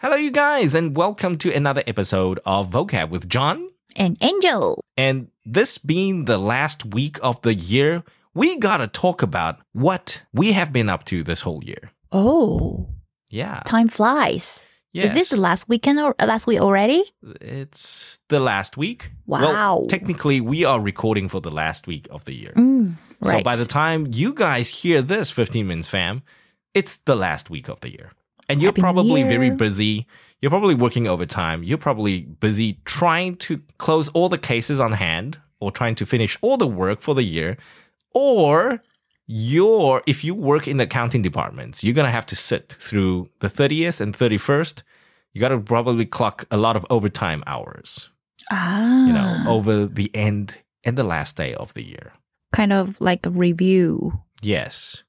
Hello, you guys, and welcome to another episode of Vocab with John. And Angel. And this being the last week of the year, we gotta talk about what we have been up to this whole year. Oh, Yeah. time flies. Yes. Is this the last weekend or last week already? It's the last week. Wow. Well, technically, we are recording for the last week of the year. Mm, So by the time you guys hear this 15 Minutes Fam, it's the last week of the year. And you're Happy probably very busy. You're probably working overtime. You're probably busy trying to close all the cases on hand or trying to finish all the work for the year. Or you're, if you work in the accounting departments, you're going to have to sit through the 30th and 31st. You got to probably clock a lot of overtime hours, ah, you know, over the end and the last day of the year. kind of like a review. Yes.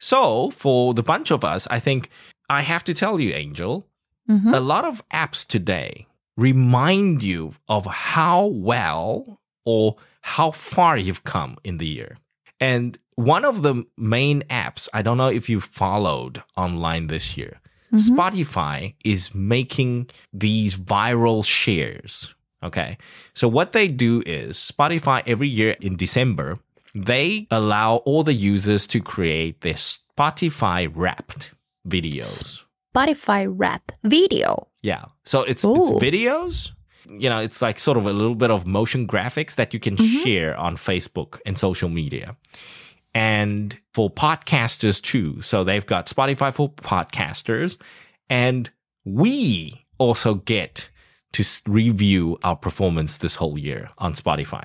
So, for the bunch of us, I think I have to tell you, Angel, Mhm. a lot of apps today remind you of how well or how far you've come in the year. And one of the main apps, I don't know if you followed online this year, Mhm. Spotify is making these viral shares. Okay. So what they do is Spotify every year in December, they allow all the users to create their Spotify wrapped videos. Spotify rap video. Yeah. So it's, it's videos. You know, it's like sort of a little bit of motion graphics that you can mm-hmm. share on Facebook and social media. And for podcasters too. So they've got Spotify for podcasters. And we also get to review our performance this whole year on Spotify.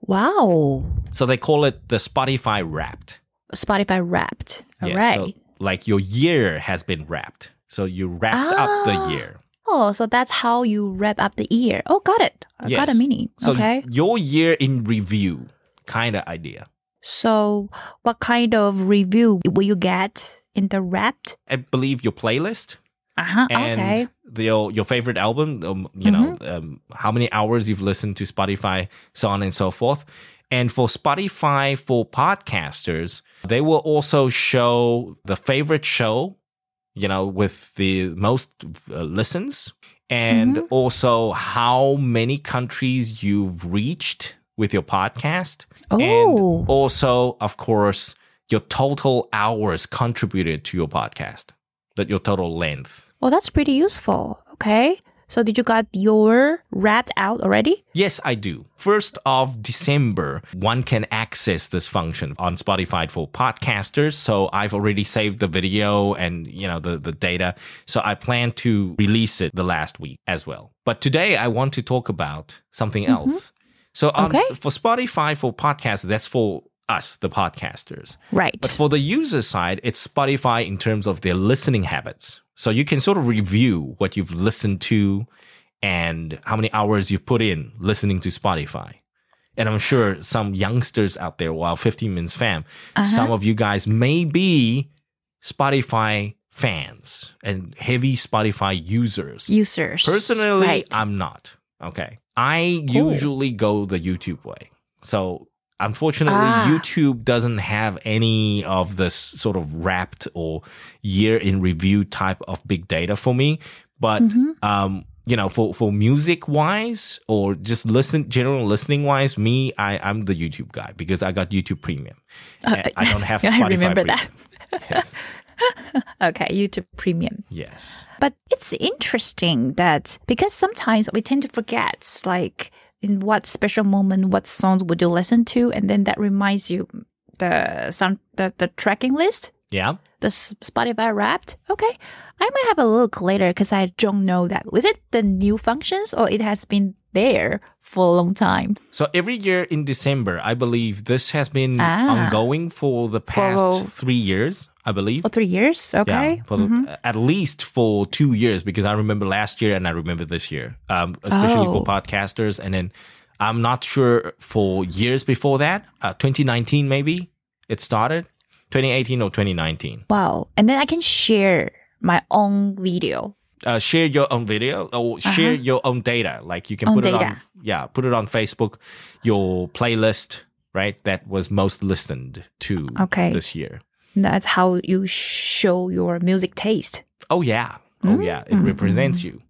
Wow. So they call it the Spotify Wrapped. Spotify wrapped. All Yeah, right. So like your year has been wrapped. So you wrapped up Ah. the year. oh, so that's how you wrap up the year. Oh, got it. I got a meaning. So okay. your year in review kind of idea. So, what kind of review will you get in the wrapped? I believe your playlist Uh huh. and Okay. the, your your favorite album. Um, you know, um, how many hours you've listened to Spotify, so on and so forth. And for Spotify for podcasters, they will also show the favorite show, you know, with the most uh, listens, and Mhm. also how many countries you've reached with your podcast. Oh. And also, of course, your total hours contributed to your podcast, that your total length. Well, that's pretty useful. Okay. So, did you got your wrapped out already? Yes, I do. First of December, one can access this function on Spotify for podcasters. So I've already saved the video and you know the, the data. So I plan to release it the last week as well. But today I want to talk about something mm-hmm. else. So on, Okay. for Spotify for podcasts, that's for us, the podcasters. Right. But for the user side, it's Spotify in terms of their listening habits. So you can sort of review what you've listened to and how many hours you've put in listening to Spotify. And I'm sure some youngsters out there, while 15 Minutes fam, Uh-huh. some of you guys may be Spotify fans and heavy Spotify users. Users. Personally, right. I'm not. Okay. I Cool. usually go the YouTube way. So unfortunately, Ah. YouTube doesn't have any of this sort of wrapped or year in review type of big data for me. But Mhm. um, you know, for, for music wise or just listen general listening wise, me, I, I'm the YouTube guy because I got YouTube premium. And I don't have I remember premium. that. yes. Okay, YouTube Premium. Yes. But it's interesting that because sometimes we tend to forget, like in what special moment, what songs would you listen to, and then that reminds you the sound, the, the tracking list, Yeah. the Spotify Wrapped. Okay, I might have a look later because I don't know that. Was it the new functions or it has been there for a long time? So every year in December, I believe this has been Ah. ongoing for the past For- three years, I believe. Or three years? Okay. Yeah, for the, at least for two years because I remember last year and I remember this year, um, especially for Oh. podcasters. And then I'm not sure for years before that, uh, 2019 maybe it started, 2018 or 2019. Wow. And then I can share my own video. Uh, share your own video or share your own data. Like you can Uh-huh. Own put it on, yeah, put it on Facebook, your playlist, right? That was most listened to Okay. this year. That's how you show your music taste. Oh yeah, Oh yeah, it represents you.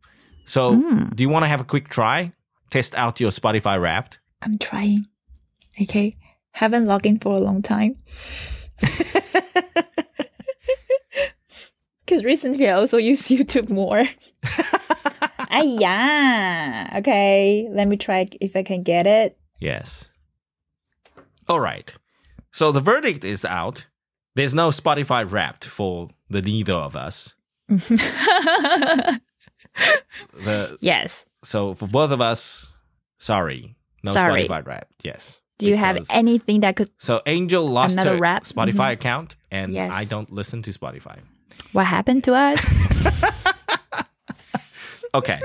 So, do you want to have a quick try? Test out your Spotify Wrapped. I'm trying. Okay. Haven't logged in for a long time. Because recently I also use YouTube more. ah, yeah. Okay. Let me try if I can get it. Yes. All right. So the verdict is out. There's no Spotify Wrapped for the neither of us. The yes. so for both of us, sorry, no Sorry. Spotify Wrapped. Yes. Do you have anything that could. So Angel lost her Wrapped? Spotify account, and Yes. I don't listen to Spotify. What happened to us? Okay,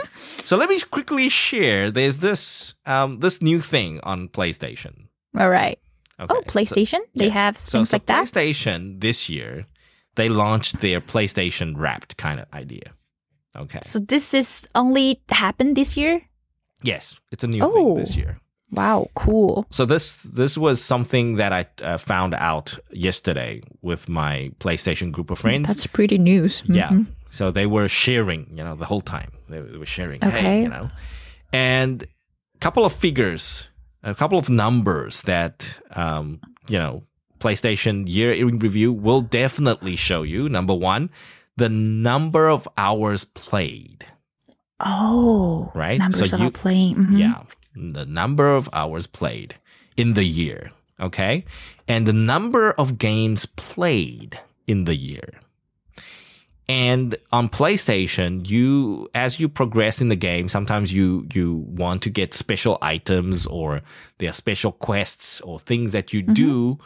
so let me quickly share. There's this um this new thing on PlayStation. All right. Okay, Oh, so- PlayStation? they yes. have So- things so like that? PlayStation this year, they launched their PlayStation Wrapped kind of idea. Okay. So this is only happened this year? Yes, it's a new thing this Oh. year. Wow, cool. So this this was something that I uh, found out yesterday with my PlayStation group of friends. That's pretty news. Yeah. Mhm. So they were sharing, you know, the whole time. They, they were sharing, hey, Okay. you know. And a couple of figures, a couple of numbers that, um, you know, PlayStation year in review will definitely show you. Number one, the number of hours played. Oh, Right? Numbers So are you- playing. mhm. Yeah. The number of hours played in the year. Okay. And the number of games played in the year. And on PlayStation, you as you progress in the game, sometimes you you want to get special items or there are special quests or things that you do mm-hmm.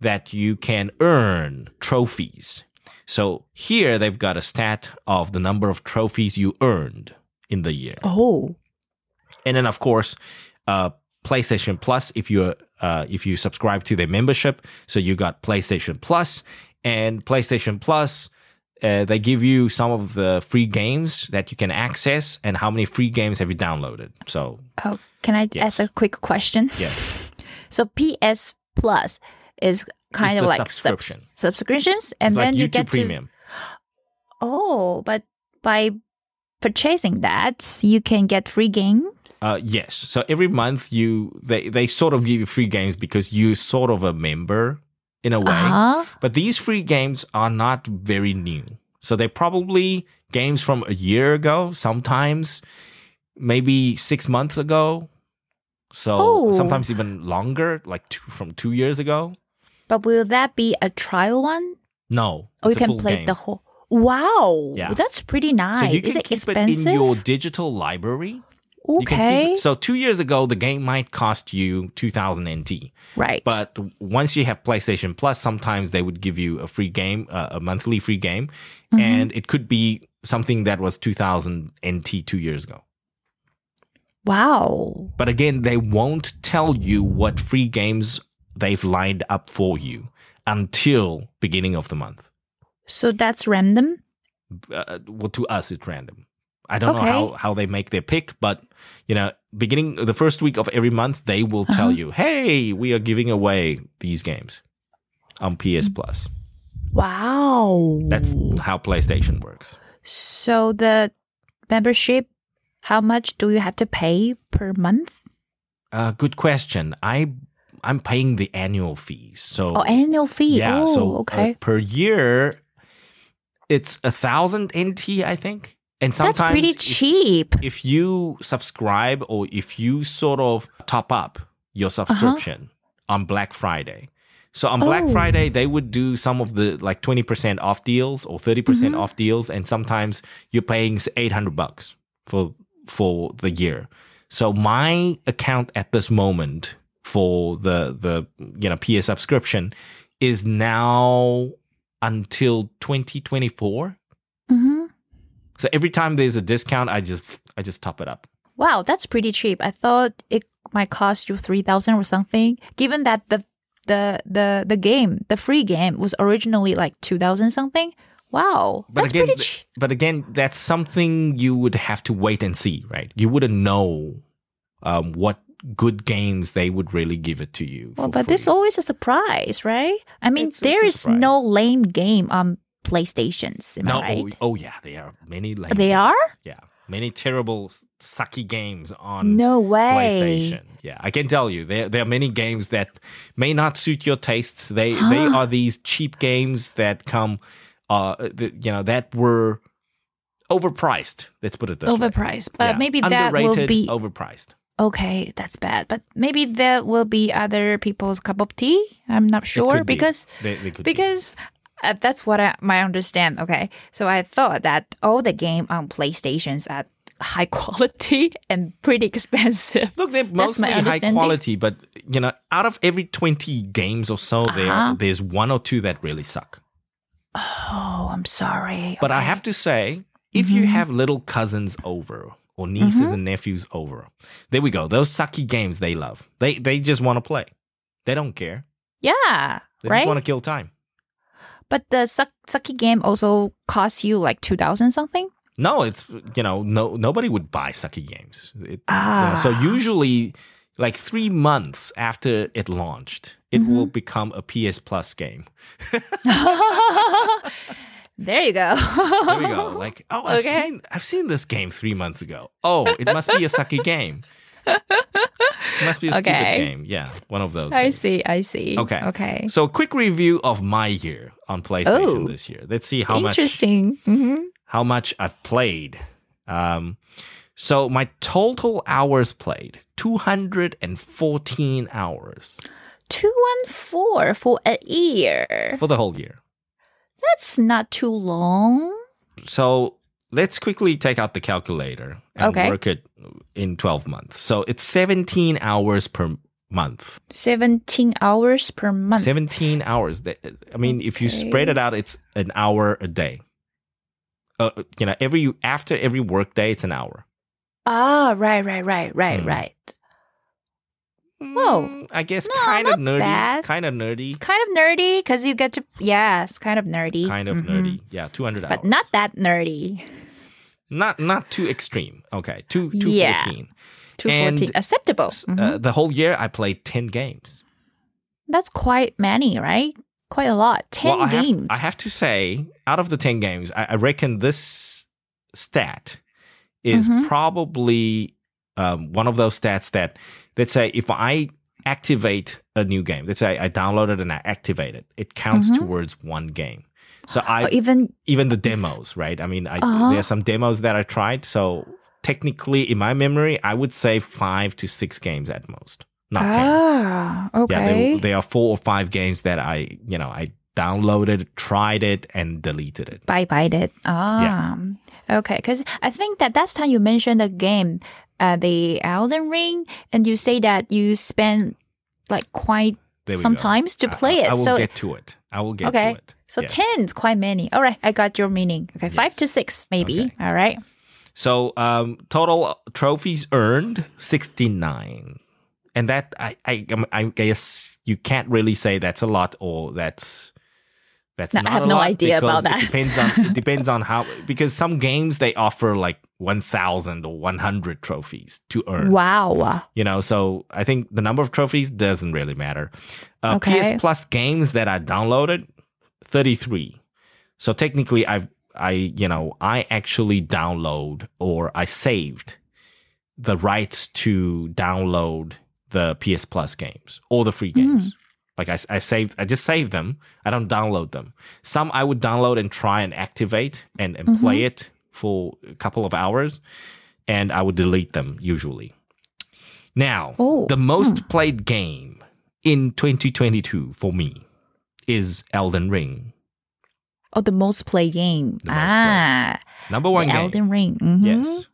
that you can earn trophies. So here they've got a stat of the number of trophies you earned in the year. Oh, And then of course, uh, PlayStation Plus. If you uh, if you subscribe to their membership, so you got PlayStation Plus and PlayStation Plus. Uh, they give you some of the free games that you can access, and how many free games have you downloaded? So oh. Can I Yes. ask a quick question? yes, So PS Plus is kind It's of like sub- subscriptions, and it's then like you get Premium. to. Oh, but by purchasing that, you can get free games. Uh, yes. So every month you they they sort of give you free games because you're sort of a member in a way. Uh-huh. But these free games are not very new. So they're probably games from a year ago, sometimes maybe six months ago. So Oh. sometimes even longer, like two, from two years ago. But will that be a trial one? No. Or you can play game. the whole. Wow, Yeah. that's pretty nice. So you can Is it keep expensive? it in your digital library. Can keep okay, so two years ago, the game might cost you 2000 NT. right. But once you have PlayStation Plus, sometimes they would give you a free game, uh, a monthly free game, Mm-hmm. and it could be something that was 2000 NT two years ago. wow, But again, they won't tell you what free games they've lined up for you until beginning of the month. So that's random. Uh, well, to us, it's random. I don't know how, how they make their pick, but you know, beginning the first week of every month, they will tell Uh-huh. you, "Hey, we are giving away these games on PS Plus." Wow, That's how PlayStation works. so the membership. How much do you have to pay per month? Uh, good question. I I'm paying the annual fees, so Oh, annual fee. yeah. oh, so uh, okay. per year, it's a thousand NT, I think. And sometimes That's pretty cheap. if you subscribe or if you sort of top up your subscription on Black Friday. So on Black Oh. Friday, they would do some of the like 20% off deals or 30% Mm-hmm. off deals. And sometimes you're paying 800 bucks for, for the year. So my account at this moment for the, the, you know, PS subscription is now until 2024. hmm So every time there's a discount, I just, I just top it up. Wow, that's pretty cheap. I thought it might cost you three thousand or something. Given that the the the the game, the free game, was originally like two thousand something. Wow, But that's again, pretty cheap. but again, that's something you would have to wait and see, right? You wouldn't know um, what good games they would really give it to you. Well, but this free. always a surprise, right? I mean, It's- it's there a is no lame game on PlayStations. No, I right? oh, oh yeah, there are many. Languages. They are? Yeah, many terrible sucky games on No way. PlayStation. Yeah, I can tell you there there are many games that may not suit your tastes. They they are these cheap games that come, uh, that, you know, that were overpriced. Let's put it this way. Overpriced. But Yeah, maybe that will be overpriced. Okay. That's bad. But maybe that will be other people's cup of tea. I'm not sure be. because They- they because uh, that's what I my understand. Okay, so I thought that all the game on PlayStations are high quality and pretty expensive. Look, they're mostly high quality, but you know, out of every twenty games or so, there Uh-huh. there's one or two that really suck. Oh, I'm sorry. But I have to say, if you Mhm. have little cousins over or nieces Mm-hmm. and nephews over, there we go. Those sucky games they love. They they just want to play. They don't care. yeah, They right. just want to kill time. But the suck, sucky game also costs you like two thousand something. No, it's you know no nobody would buy sucky games. It, you know, Ah, so usually, like three months after it launched, it Mm-hmm. will become a PS Plus game. there you go. There we go. Like, oh, I've Okay. seen I've seen this game three months ago. Oh, it must be a sucky game. It must be a stupid game. Yeah, one of those. I things. see. I see. Okay. Okay. So, quick review of my year on PlayStation Oh. this year. Let's see how much Interesting. hmm how much I've played. Um, so my total hours played two hundred and fourteen hours Two one four for a year. for the whole year. That's not too long. So let's quickly take out the calculator and Okay. work it in twelve months. So it's seventeen hours per month. Seventeen hours per month. 17 hours. I mean, if you spread it out, it's an hour a day. Uh, you know, every after every work day, it's an hour. Ah, right, right, right, right, Hmm. right. Whoa. Mm, I guess No, kind of nerdy. bad. Kind of nerdy. Kind of nerdy because you get to yes, kind of nerdy. Kind of Mhm. nerdy. Yeah, 200 hours. but not that nerdy. not not too extreme. Okay, two two Yeah. fourteen. Two And, fourteen acceptable. S- Mhm. Uh, the whole year, I played 10 games. That's quite many, right? Quite a lot. Ten well, I have, games. I have to say, out of the 10 games, I, I reckon this stat is Mhm. probably um, one of those stats that, let's say, if I activate a new game, let's say I download it and I activate it, it counts Mhm. towards one game. So I Or even even the demos, right? I mean, I, Uh-huh. there are some demos that I tried. So technically, in my memory, I would say five to six games at most, not ten. ah, Yeah, okay. there, there are four or five games that I, you know, I downloaded, tried it, and deleted it. bye bye it. Ah, okay. Because I think that last time you mentioned a game, uh, the Elden Ring, and you say that you spend like quite There we some go. times to I- play I, it. I will so get to it. I will get okay, to it. so Yes. ten is quite many. All right, I got your meaning. Okay, five to six maybe. Okay. All right. So um, total trophies earned sixty nine, and that I, I I guess you can't really say that's a lot or that's that's No, I have no idea about that. It depends on it depends on how because some games they offer like one thousand or one hundred trophies to earn. Wow. You know, so I think the number of trophies doesn't really matter. Uh, Okay. PS Plus games that I downloaded, 33. So technically, I've, I, you know, I actually download or I saved the rights to download the PS Plus games or the free games. Like I, I saved, I just saved them. I don't download them. Some I would download and try and activate and, and play it for a couple of hours, and I would delete them usually. Now, Oh, the most played game in 2022 for me is Elden Ring. Oh, the most played game. Most ah, Number one game. Elden Ring. Mhm. Yes.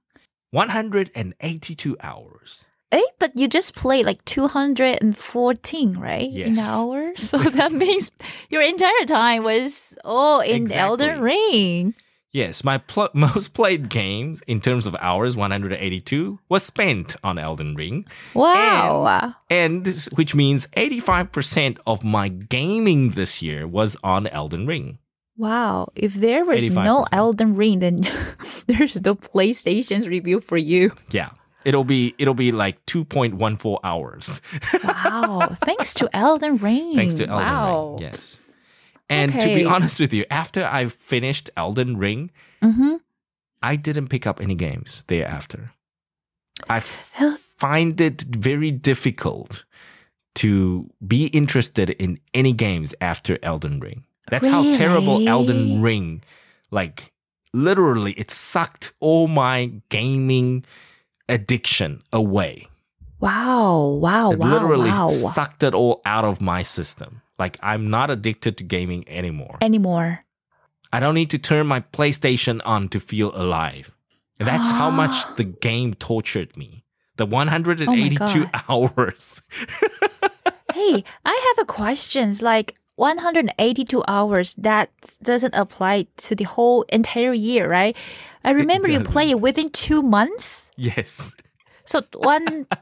182 hours. Eh, but you just played like 214, right? In Yes. hours. So that means your entire time was all in Elden Ring. Yes, my pl- most played games in terms of hours, 182, was spent on Elden Ring, Wow. and this- which means 85% of my gaming this year was on Elden Ring. wow. If there was no 85%. Elden Ring, then there's no PlayStation's review for you. Yeah. It'll be it'll be like 2.14 hours. Wow. Thanks to Elden Ring. thanks to Elden wow. Ring. Yes. And to be honest with you, after I finished Elden Ring, Mm-hmm. I didn't pick up any games thereafter. I f- Hell- find it very difficult to be interested in any games after Elden Ring. That's how terrible Elden Ring, like literally, it sucked all my gaming addiction away. Wow! Wow! It wow! literally wow! sucked it all out of my system. Like I'm not addicted to gaming anymore. Anymore? I don't need to turn my PlayStation on to feel alive. And that's how much the game tortured me. The 182 God. hours. hey, I have a question. Like 182 hours. That doesn't apply to the whole entire year, right? I remember you play it within two months. yes. So one.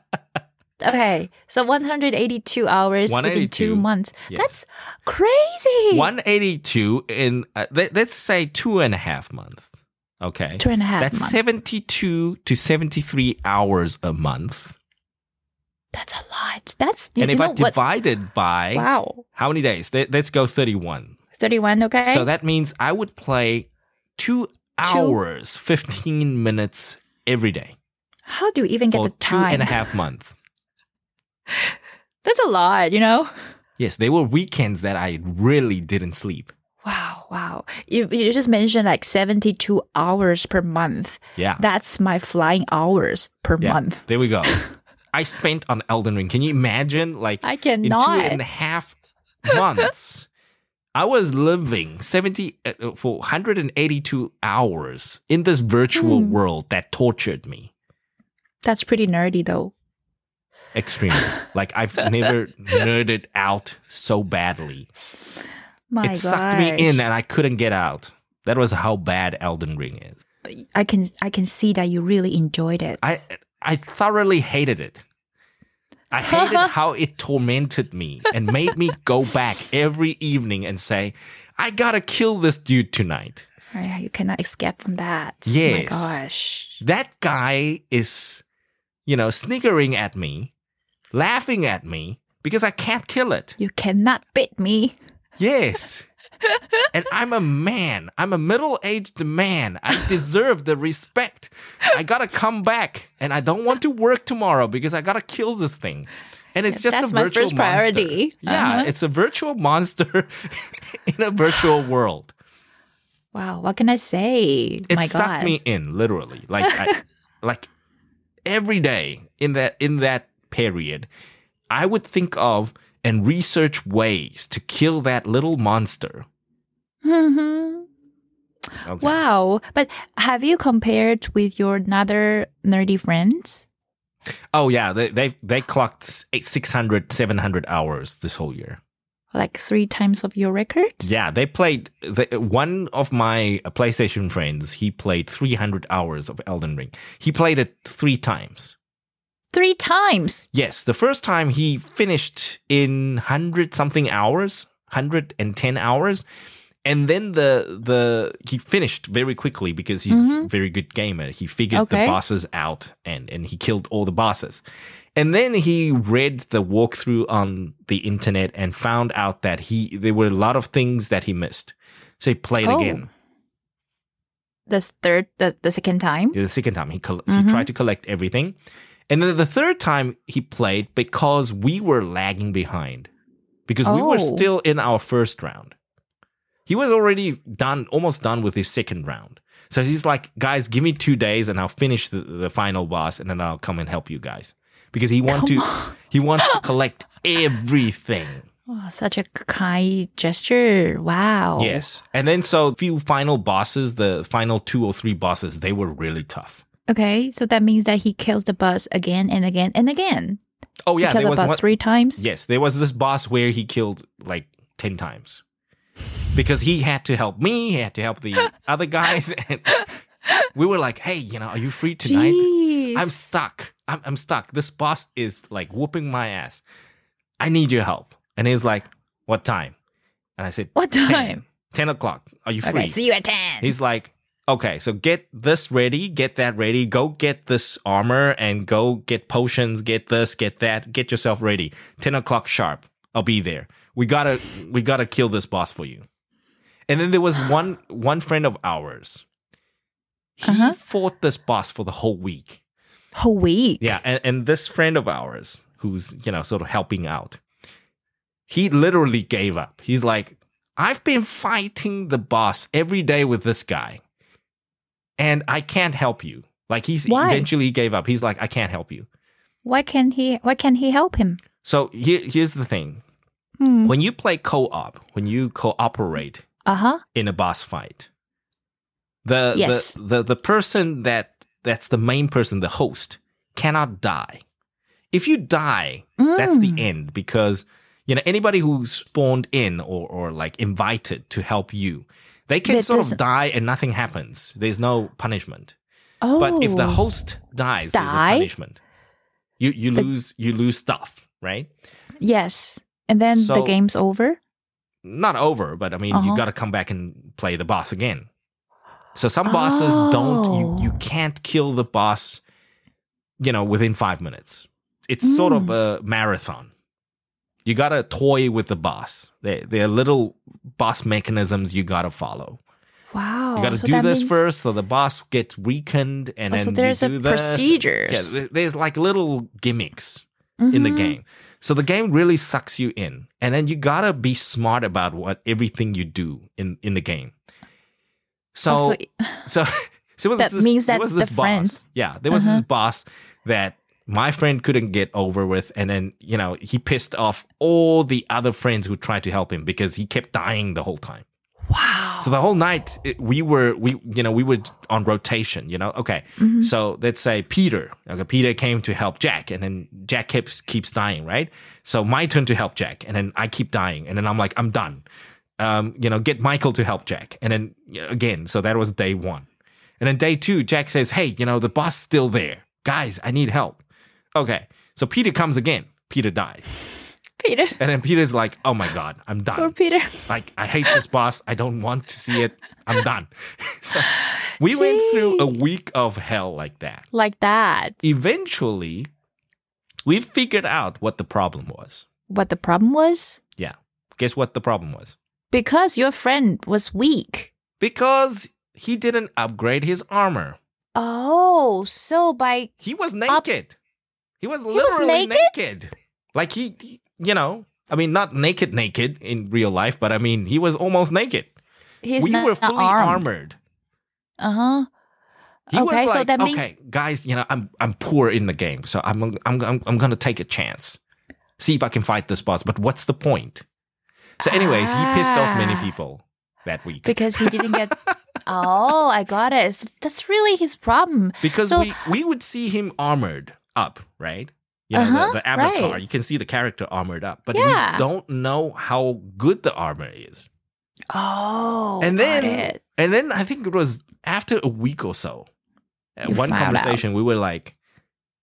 Okay, so 182 hours within two months. yes. That's crazy. 182 in, uh, let, us say two and a half months. Okay. Two and a half That's months. 72 to 73 hours a month. That's a lot. That's you, and if know I what? divide it by Wow, how many days? Let- Let's go 31. 31. Okay. So that means I would play two hours, 15 minutes every day How do you even get the two time? and a half months. That's a lot, you know. Yes, there were weekends that I really didn't sleep. Wow, wow. You you just mentioned like 72 hours per month. Yeah. That's my flying hours per yeah. month. There we go. I spent on Elden Ring. Can you imagine? Like I in two cannot. and a half months, I was living 70 uh, for 182 hours in this virtual Hmm. world that tortured me That's pretty nerdy though. extremely. like I've never nerded out so badly. My it sucked me in and I couldn't get out. That was how bad Elden Ring is. I can I can see that you really enjoyed it. I I thoroughly hated it. I hated how it tormented me and made me go back every evening and say, I gotta kill this dude tonight. Oh, I- you cannot escape from that. Oh yes. My gosh. That guy is, you know, sniggering at me, laughing at me because I can't kill it. You cannot beat me. Yes. And I'm a man. I'm a middle aged man. I deserve the respect. I gotta come back. And I don't want to work tomorrow because I gotta kill this thing. And it's just That's a virtual first priority. monster. Yeah, Uh-huh. it's a virtual monster in a virtual world. Wow, what can I say? It My sucked God. me in, literally. Like I, like every day in that in that period, I would think of and research ways to kill that little monster. Mhm. Okay. Wow. But have you compared with your other nerdy friends? Oh yeah, they they they clocked eight, 600, 700 hours this whole year. Like three times of your record? Yeah, they played. The, one of my PlayStation friends, he played 300 hours of Elden Ring. He played it three times. Three times. Yes, the first time he finished in 100 something hours, 110 hours. And then the the he finished very quickly because he's a very good gamer. He figured the bosses out and and he killed all the bosses. And then he read the walkthrough on the internet and found out that he there were a lot of things that he missed. So he played Oh. again. The third, the, the second time. The second time he col- he mm-hmm. tried to collect everything, and then the third time he played because we were lagging behind because we were Oh. still in our first round. He was already done, almost done with his second round. So he's like, guys, give me two days and I'll finish the, the final boss, and then I'll come and help you guys because he want to he wants to collect everything. Oh, such a kind gesture. Wow. Yes, and then so few final bosses, the final two or three bosses, they were really tough. Okay, so that means that he kills the boss again and again and again. Oh yeah, he killed there the was boss one, three times. Yes, there was this boss where he killed like 10 times. Because he had to help me, he had to help the other guys. And we were like, hey, you know, are you free tonight? Jeez. I'm stuck. I'm, I'm stuck. This boss is like whooping my ass. I need your help. And he's like, what time? And I said, What 10. time? 10 o'clock. Are you free? Okay, see you at 10. He's like, okay, so get this ready, get that ready, go get this armor and go get potions, get this, get that, get yourself ready. 10 o'clock sharp. I'll be there. We gotta we gotta kill this boss for you. And then there was one one friend of ours. He Uh-huh. fought this boss for the whole week. Whole week. Yeah, and, and this friend of ours who's, you know, sort of helping out, he literally gave up. He's like, I've been fighting the boss every day with this guy, and I can't help you. Like he's Why? eventually gave up. He's like, I can't help you. Why can't he? Why can't he help him? So here, here's the thing: Hmm. when you play co-op, when you cooperate Uh huh. in a boss fight, the Yes. the, the the person that that's the main person, the host, cannot die. If you die, that's the end because you know anybody who's spawned in or or like invited to help you, they can That sort of doesn't- die and nothing happens. There's no punishment. Oh. But if the host dies, there's a punishment. You you The- lose you lose stuff, right? Yes. And then the game's over. Not over, but I mean you Uh-huh. got to come back and play the boss again. So some bosses don't you Oh. you can't kill the boss, you know, within five minutes. It's sort of Mm. a marathon. You gotta toy with the boss. There, there are little boss mechanisms you gotta follow. Wow. You got to so do this means- first, so the boss gets weakened, and Oh, then so there's you a do this. procedures. Yeah, there's like little gimmicks in the Mhm. game. So the game really sucks you in, and then you gotta be smart about what everything you do in in the game. So Also, so so was That this, means that was this the boss. friends- Yeah, there was Uh-huh. this boss that my friend couldn't get over with, and then you know he pissed off all the other friends who tried to help him because he kept dying the whole time. wow. So the whole night it, we were we you know we were on rotation. You know, okay. Mm-hmm. So let's say Peter. Okay, Peter came to help Jack, and then Jack keeps keeps dying, right? So my turn to help Jack, and then I keep dying, and then I'm like I'm done. Um, you know, get Michael to help Jack, and then again. So that was day one, and then day two, Jack says, "Hey, you know the boss still there, guys. I need help." Okay, so Peter comes again. Peter dies, Peter. and then Peter's like, "Oh my god, I'm done." Poor Peter. like I hate this boss. I don't want to see it. I'm done. so we went through a week of hell like that. like that. Eventually, we figured out what the problem was. What the problem was? Yeah. Guess what the problem was? Because your friend was weak. Because he didn't upgrade his armor. Oh, so by He was naked. He was was literally naked? naked? Like he, he- you know, I mean, not naked, naked in real life, but I mean, he was almost naked. he's we not were fully armed. armored. Uh huh. He Okay, was so that means- okay, guys, you know, I'm I'm poor in the game, so I'm I'm I'm I'm gonna take a chance, see if I can fight this boss. But what's the point? So, anyways, he pissed off many Ah. people that week Because he didn't get. oh, I got it. That's really his problem. because so- we we would see him armored up, right? You know, Uh-huh, the, the avatar. right. You can see the character armored up, but Yeah. we don't know how good the armor is. Oh, and then and then I think it was after a week or so, You one found out. conversation we were like,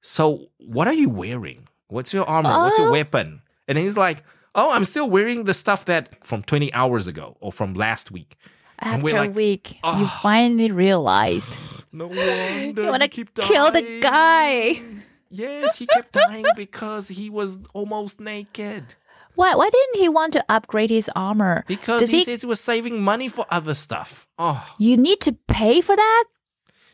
"So what are you wearing? What's your armor? What's your Oh. weapon?" And he's like, "Oh, I'm still wearing the stuff that from 20 hours ago or from last week." and after we're a like, week, you "Oh." finally realized No wonder you want to kill the guy. Yes, he kept dying because he was almost naked. Why? Why didn't he want to upgrade his armor? Because Does he, he? said he was saving money for other stuff. Oh. You need to pay for that.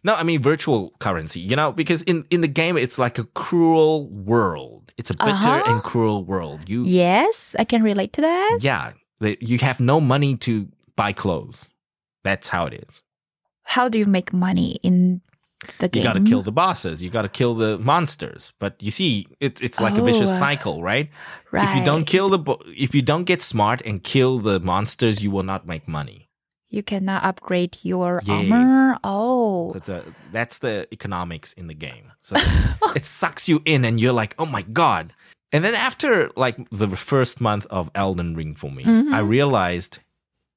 No, I mean virtual currency, you know, because in, in the game it's like a cruel world. It's a bitter Uh-huh. and cruel world. You Yes, I can relate to that. yeah, you have no money to buy clothes. That's how it is. How do you make money in? You got to kill the bosses. You got to kill the monsters. But you see, it's it's like a vicious Oh, cycle, right? Right. If you don't kill the bo- if you don't get smart and kill the monsters, you will not make money. you cannot upgrade your Yes. armor. Oh, That's a that's the economics in the game. So it sucks you in, and you're like, oh my god. And then after like the first month of Elden Ring for me, Mhm. I realized,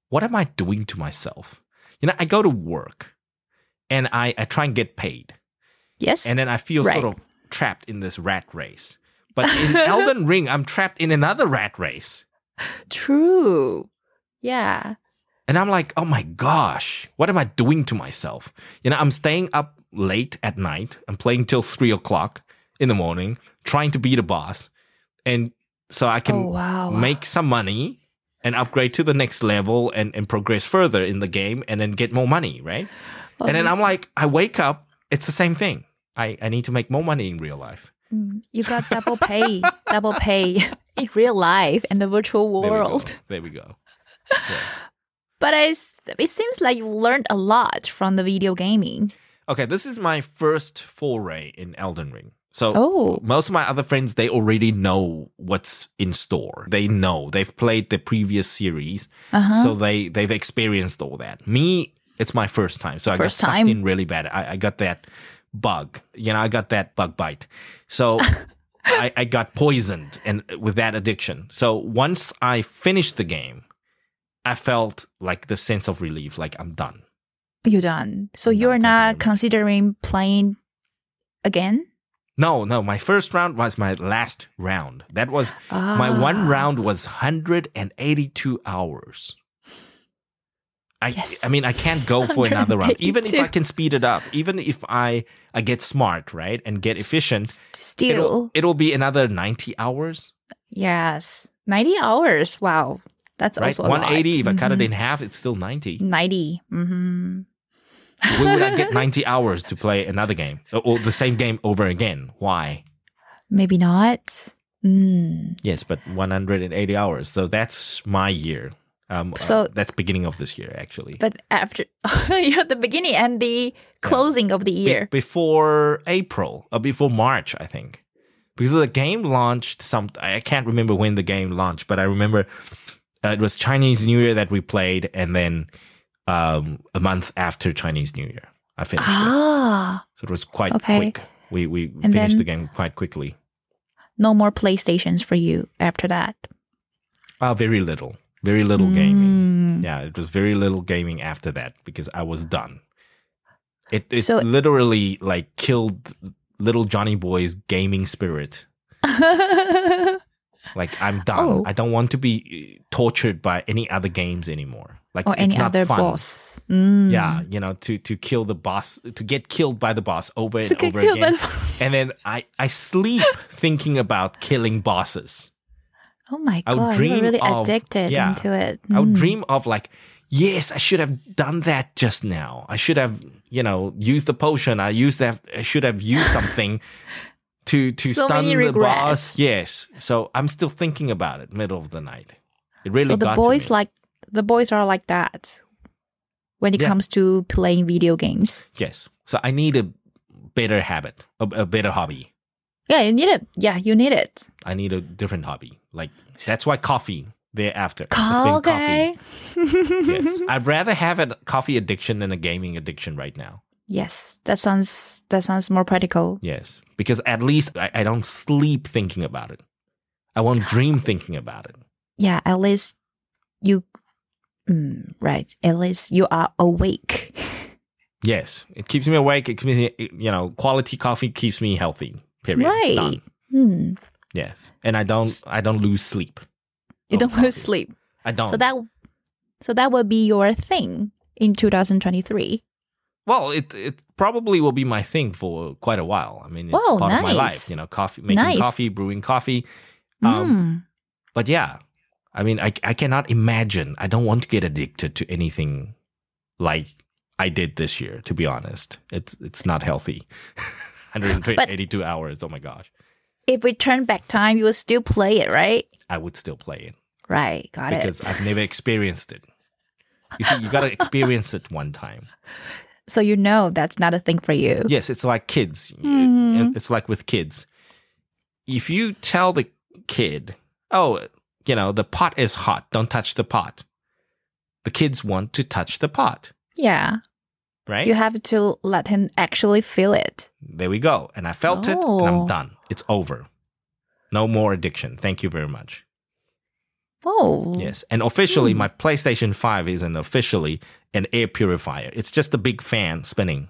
what am I doing to myself? You know, I go to work, and I I try and get paid, yes. and then I feel Right. sort of trapped in this rat race. But in Elden Ring, I'm trapped in another rat race. True. Yeah. And I'm like, oh my gosh, what am I doing to myself? You know, I'm staying up late at night. I'm playing till three o'clock in the morning, trying to beat a boss. And so I can oh wow. make some money and upgrade to the next level and, and progress further in the game and then get more money, right? And then I'm like, I wake up, it's the same thing. I, I need to make more money in real life. Mm, you got double pay, double pay in real life and the virtual world. There we go. There we go. Yes. But it's, it seems like you learned a lot from the video gaming. Okay, this is my first foray in Elden Ring. So Oh. most of my other friends, they already know what's in store. They know they've played the previous series, Uh-huh. so they they've experienced all that. Me, it's my first time, so I got First sucked time. in really bad. I, I got that bug, you know, I got that bug bite. So I, I got poisoned and with that addiction. So once I finished the game, I felt like the sense of relief, like I'm done. You're done. So No, you're not considering playing again? No, no, my first round was my last round. That was my one Ah. round was 182 hours. I Yes. I mean I can't go for another round. Even if I can speed it up, even if I I get smart, right? And get efficient, it'll Still, it'll be another 90 hours, yes. 90 hours. Wow. That's right? also lot. 180 if I cut it in half, it's still 90. 90. hmm Where would I get 90 hours to play another game or- the same game over again? Why? Maybe not. Mm. Yes, but 180 hours. So that's my year. Um, uh, So- that's beginning of this year, actually. But after the beginning and the closing of the Be- year. before April or before March, I think, because the game launched. Some I can't remember when the game launched, but I remember uh, it was Chinese New Year that we played, and then um, a month after Chinese New Year, I finished it. Ah, So it was quite Okay. quick. We we And finished the game quite quickly. no more PlayStations for you after that. Uh, very little, very little gaming. Mm. Yeah, it was very little gaming after that because I was done. It it So- literally like killed little Johnny Boy's gaming spirit. Like I'm done. Oh. I don't want to be uh, tortured by any other games anymore. Like or it's any not other fun. boss. Mm. Yeah, you know, to to kill the boss, to get killed by the boss over and over again. the. And then I I sleep thinking about killing bosses. Oh my I would god, dream you're really of- addicted yeah. into it. I would Mm. dream of like, yes, I should have done that just now. I should have, you know, used the potion. I used that. I should have used something to to So stun the boss. Yes. So I'm still thinking about it middle of the night. It really so the boys like the boys are like that when it Yeah. comes to playing video games. yes. So I need a better habit, a, a better hobby. Yeah, you need it. Yeah, you need it. I need a different hobby. Like that's why coffee thereafter. It's been okay. coffee. Yes. I'd rather have a coffee addiction than a gaming addiction right now. yes, that sounds that sounds more practical. Yes, because at least I, I don't sleep thinking about it. I won't dream thinking about it. Yeah, at least you. Mm, right. At least you are awake. Yes, it keeps me awake. It keeps me, you know, quality coffee keeps me healthy. Period. right. Hmm. Yes, and I don't, I don't lose sleep. You don't coffee. lose sleep. I don't. So that so that will be your thing in 2023. well, it it probably will be my thing for quite a while. I mean, it's Whoa, part of my life. You know, coffee, making Nice. coffee, brewing coffee. Um, Mm. But yeah, I mean, I I cannot imagine. I don't want to get addicted to anything like I did this year. To be honest, it's it's not healthy. 182 hours. Oh my gosh, If we turn back time, you will still play it, right? I would still play it Right. Got because it. I've never experienced it. You see, you gotta experience it one time. so you know that's not a thing for you. Yes, it's like kids. It- Mhm. it's like with kids. If you tell the kid, "Oh, you know, the pot is hot. Don't touch the pot," the kids want to touch the pot, Yeah. Right? You have to let him actually feel it. There we go. And I felt it and I'm Oh. done. It's over. No more addiction. Thank you very much. Oh. Yes. And officially, Hmm. my PlayStation 5 isn't officially an air purifier. It's just a big fan spinning.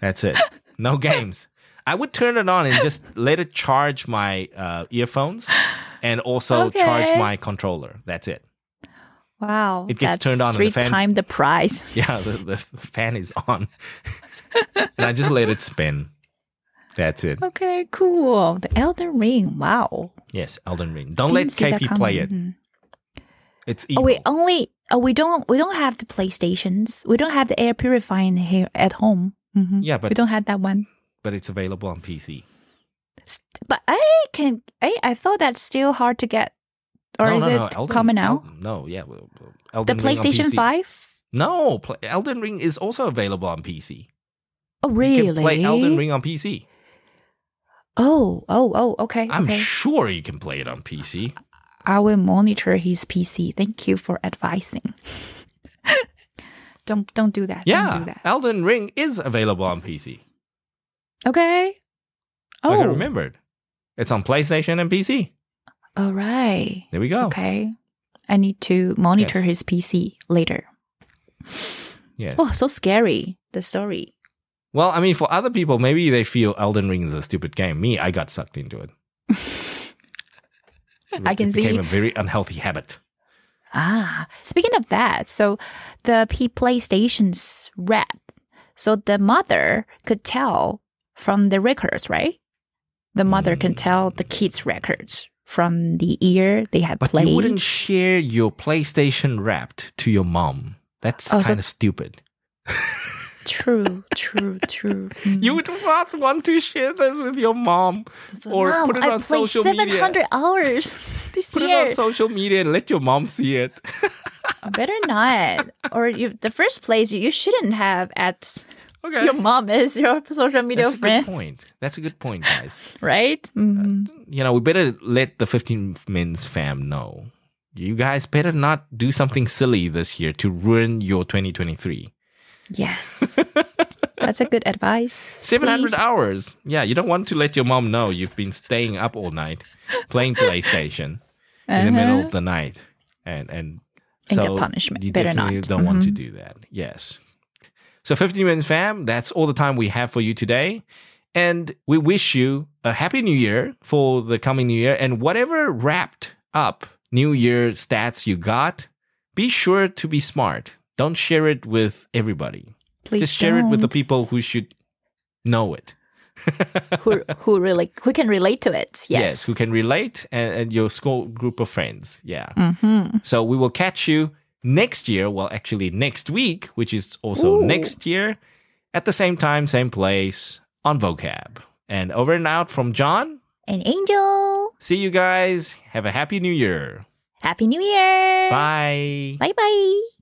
That's it. No games. I would turn it on and just let it charge my uh, earphones and also charge my controller. That's it. Wow. It gets turned on Three the fan- time the price. Yeah, the, the, fan is on. and I just let it spin. That's it. Okay, cool. The Elden Ring. Wow. Yes, Elden Ring. Don't Didn't let KP play it. coming. It's Oh, we only oh we don't we don't have the PlayStations. We don't have the air purifying here at home. Mhm. Yeah, but- we don't have that one. but it's available on PC. But I can I I thought that's still hard to get, or no, is no, it no. Elden, now? El- no, yeah. well, the Ring PlayStation Five. No, Elden Ring is also available on PC. Oh You really? can play Elden Ring on PC. Oh oh oh okay I'm okay. sure you can play it on PC. I will monitor his PC. Thank you for advising. don't don't do that. Yeah, Don't do that. Elden Ring is available on PC. Okay. Oh, I remembered. It's on PlayStation and PC. All right. There we go. Okay. I need to monitor Yes. his PC later. Yes. Oh, so scary. The story. Well, I mean, for other people, maybe they feel Elden Ring is a stupid game. Me, I got sucked into it. I can it became see. a very unhealthy habit. Ah, speaking of that, so the P PlayStation's rep, so the mother could tell from the records, right? The mother can tell the kids' records from the year they have But played. you wouldn't share your PlayStation Wrapped to your mom. That's Oh, kind of stupid. True, true, true. You would not want to share this with your mom. So, or Mom, put it I on social media. 700 hours this Put it on social media and let your mom see it. Better not. or you, the first place you shouldn't have at okay. your mom is your social media That's a good point. That's a good point, guys. right? Mhm. you know, we better let the 15 Mins fam know. You guys better not do something silly this year to ruin your 2023. Yes, that's a good advice. 700 Please. hours. Yeah, you don't want to let your mom know you've been staying up all night playing PlayStation in the middle Uh-huh. of the night. And and, And so get punishment. You Better definitely not. Mm-hmm. don't want to do that. Yes. So 15 minutes fam, that's all the time we have for you today. And we wish you a happy new year for the coming new year. And whatever wrapped up new year stats you got, be sure to be smart. Don't share it with everybody. Please Just share it with the people who should know it. who who really who can relate to it. Yes. who can relate and, and your school group of friends. Yeah. hmm So we will catch you next year. Well, actually, next week, which is also Ooh. next year, at the same time, same place on Vocab. And over and out from John. and angel. See you guys. Have a happy new year. Happy New Year. Bye. Bye bye.